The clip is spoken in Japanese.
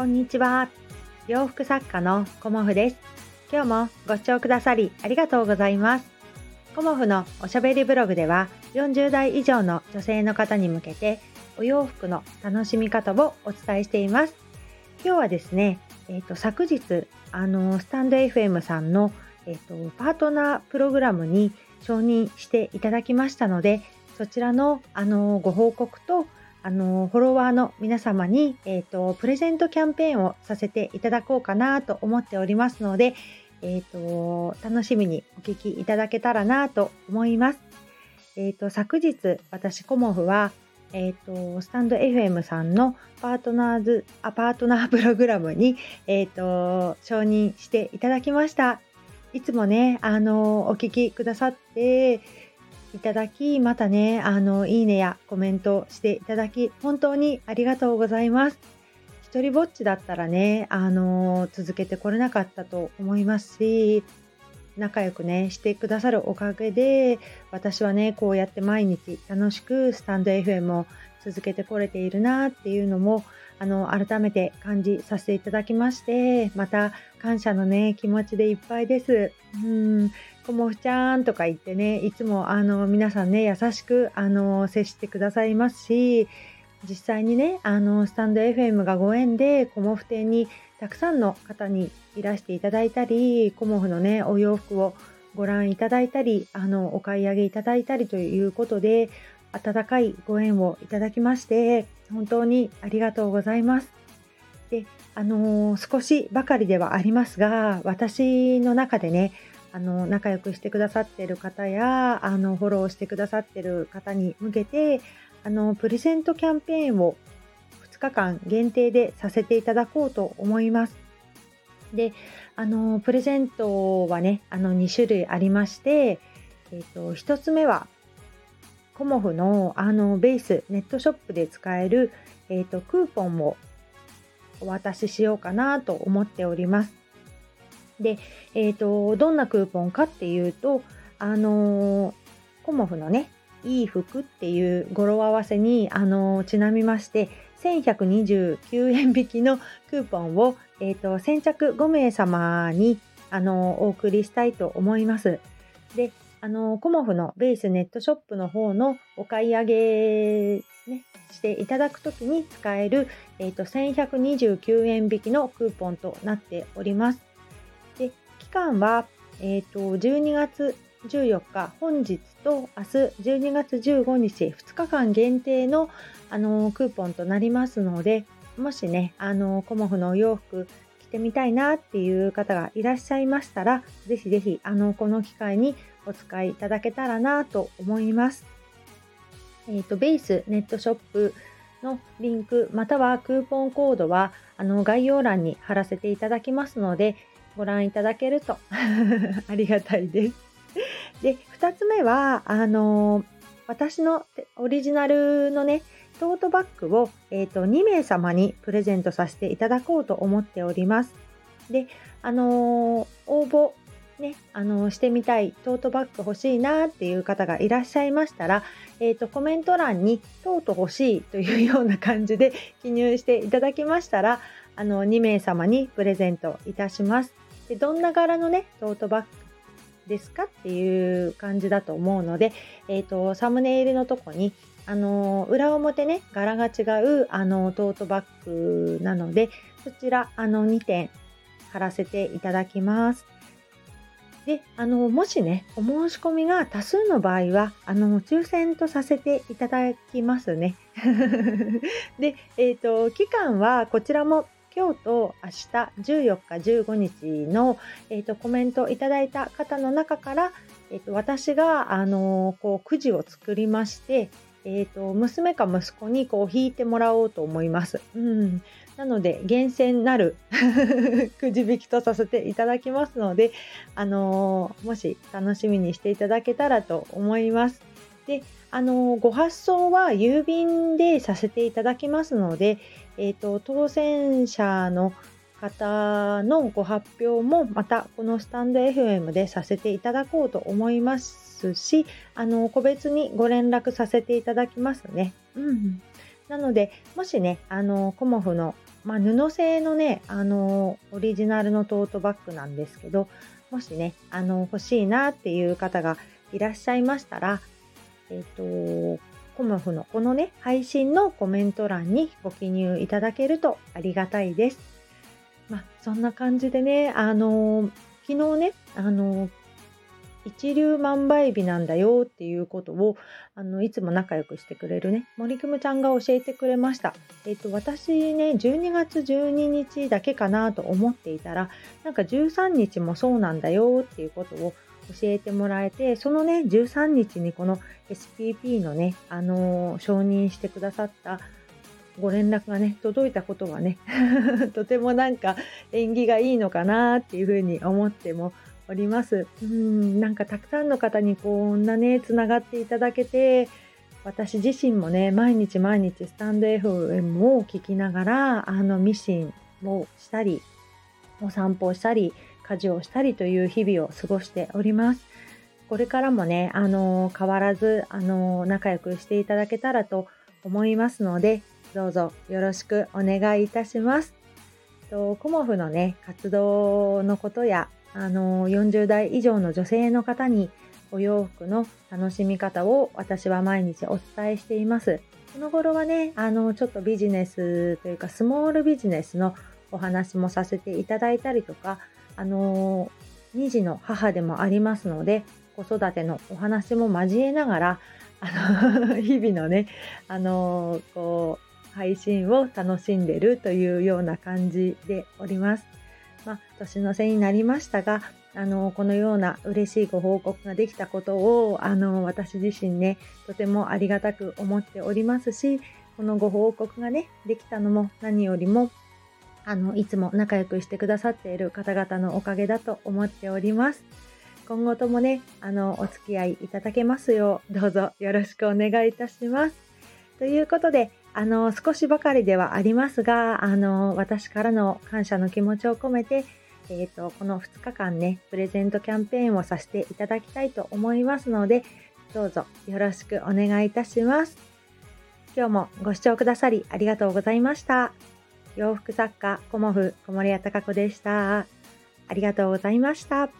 こんにちは。洋服作家のコモフです。今日もご視聴くださりありがとうございます。コモフのおしゃべりブログでは40代以上の女性の方に向けてお洋服の楽しみ方をお伝えしています。今日はですね、えっ、ー、と昨日あのスタンド FM さんのえっ、ー、とパートナープログラムに承認していただきましたので、そちらのあのご報告とあのフォロワーの皆様に、えーと、プレゼントキャンペーンをさせていただこうかなと思っておりますので、えーと、楽しみにお聞きいただけたらなと思います。えーと、昨日私コモフは、えー、とスタンド FM さんのパートナーズあパートナープログラムに、えー、と承認していただきました。いつもねあのお聞きくださっていただき、またね、あの、いいねやコメントしていただき、本当にありがとうございます。一人ぼっちだったらね、あの、続けてこれなかったと思いますし、仲良くね、してくださるおかげで、私はね、こうやって毎日楽しくスタンド FM を続けてこれているなっていうのも、あの、改めて感じさせていただきまして、また感謝のね、気持ちでいっぱいです。うん、こもふちゃんとか言ってね、いつもあの皆さんね、優しくあの接してくださいますし、実際にね、あのスタンド FM がご縁で、コモフ店にたくさんの方にいらしていただいたり、コモフのね、お洋服をご覧いただいたり、あの、お買い上げいただいたりということで、温かいご縁をいただきまして、本当にありがとうございます。で、あのー、少しばかりではありますが、私の中でね、あの仲良くしてくださってる方やあのフォローしてくださってる方に向けてあのプレゼントキャンペーンを2日間限定でさせていただこうと思います。であのプレゼントはねあの2種類ありまして、えーと、1つ目はコモフのあのベースネットショップで使える、えーとクーポンをお渡ししようかなと思っております。で、えーと、どんなクーポンかっていうと、あのー、コモフのね、いい服っていう語呂合わせに、あのー、ちなみまして、1129円引きのクーポンを、えーと、先着5名様に、あの、お送りしたいと思います。で、あのコモフのベースネットショップの方のお買い上げ、ね、していただくときに使える、えーと、1129円引きのクーポンとなっております。期間は、えーと、12月14日本日と明日12月15日2日間限定のあのクーポンとなりますのでもしねあのコモフのお洋服着てみたいなっていう方がいらっしゃいましたらぜひぜひあのこの機会にお使いいただけたらなと思います。えーと、ベースネットショップのリンクまたはクーポンコードはあの概要欄に貼らせていただきますのでご覧いただけると ありがたいです。で、2つ目は、あの、私のオリジナルのね、トートバッグを、えーと、2名様にプレゼントさせていただこうと思っております。で、あのー、応募ね、あのしてみたいトートバッグ欲しいなっていう方がいらっしゃいましたら、えーと、コメント欄にトート欲しいというような感じで 記入していただきましたらあの2名様にプレゼントいたします。でどんな柄のねトートバッグですかっていう感じだと思うので、えーと、サムネイルのとこにあの裏表ね柄が違うあのトートバッグなのでそちらあの2点貼らせていただきます。であのもしねお申し込みが多数の場合はあの抽選とさせていただきますね。で、えーと期間はこちらも今日と明日14日15日の、えーと、コメントいただいた方の中から、えーと、私が、あの、こうくじを作りまして、えーと、娘か息子にこう引いてもらおうと思います。うん、なので厳選なる くじ引きとさせていただきますので、あのー、もし楽しみにしていただけたらと思います。であのご発送は郵便でさせていただきますので、えーと、当選者の方のご発表もまたこのスタンド FM でさせていただこうと思いますしあの個別にご連絡させていただきますね。うん、なのでもしねあのコモフのまあ、布製のね、あのオリジナルのトートバッグなんですけど、もしね、あの欲しいなっていう方がいらっしゃいましたら、えっ、ー、と、コモフのこのね、配信のコメント欄にご記入いただけるとありがたいです。まあ、そんな感じでね、あの昨日ね、あの一粒万倍日なんだよっていうことをあのいつも仲良くしてくれるね森久ちゃんが教えてくれました。えっ、と私ね12月12日だけかなと思っていたらなんか13日もそうなんだよっていうことを教えてもらえてそのね13日にこの SPP のねあの、承認してくださったご連絡がね届いたことはね とてもなんか縁起がいいのかなっていうふうに思ってもおります。うんなんかたくさんの方にこんなねつながっていただけて私自身もね毎日毎日スタンド FM を聞きながらあのミシンをしたりお散歩をしたり家事をしたりという日々を過ごしております。これからもね、あの変わらず、あの仲良くしていただけたらと思いますので、どうぞよろしくお願いいたします。とコモフのね、活動のことやあの40代以上の女性の方にお洋服の楽しみ方を私は毎日お伝えしています。この頃はね、あの、ちょっとビジネスというか、スモールビジネスのお話もさせていただいたりとか、あの、2児の母でもありますので、子育てのお話も交えながら、あの 日々のね、あのこう、配信を楽しんでるというような感じでおります。まあ、年の瀬になりましたが、あのこのような嬉しいご報告ができたことをあの私自身ねとてもありがたく思っておりますしこのご報告がねできたのも何よりもあのいつも仲良くしてくださっている方々のおかげだと思っております今後ともねあのお付き合いいただけますようどうぞよろしくお願いいたしますということであの、少しばかりではありますが、あの、私からの感謝の気持ちを込めて、えっ、ー、と、この2日間ね、プレゼントキャンペーンをさせていただきたいと思いますので、どうぞよろしくお願いいたします。今日もご視聴くださりありがとうございました。洋服作家、コモフ、小森屋隆子でした。ありがとうございました。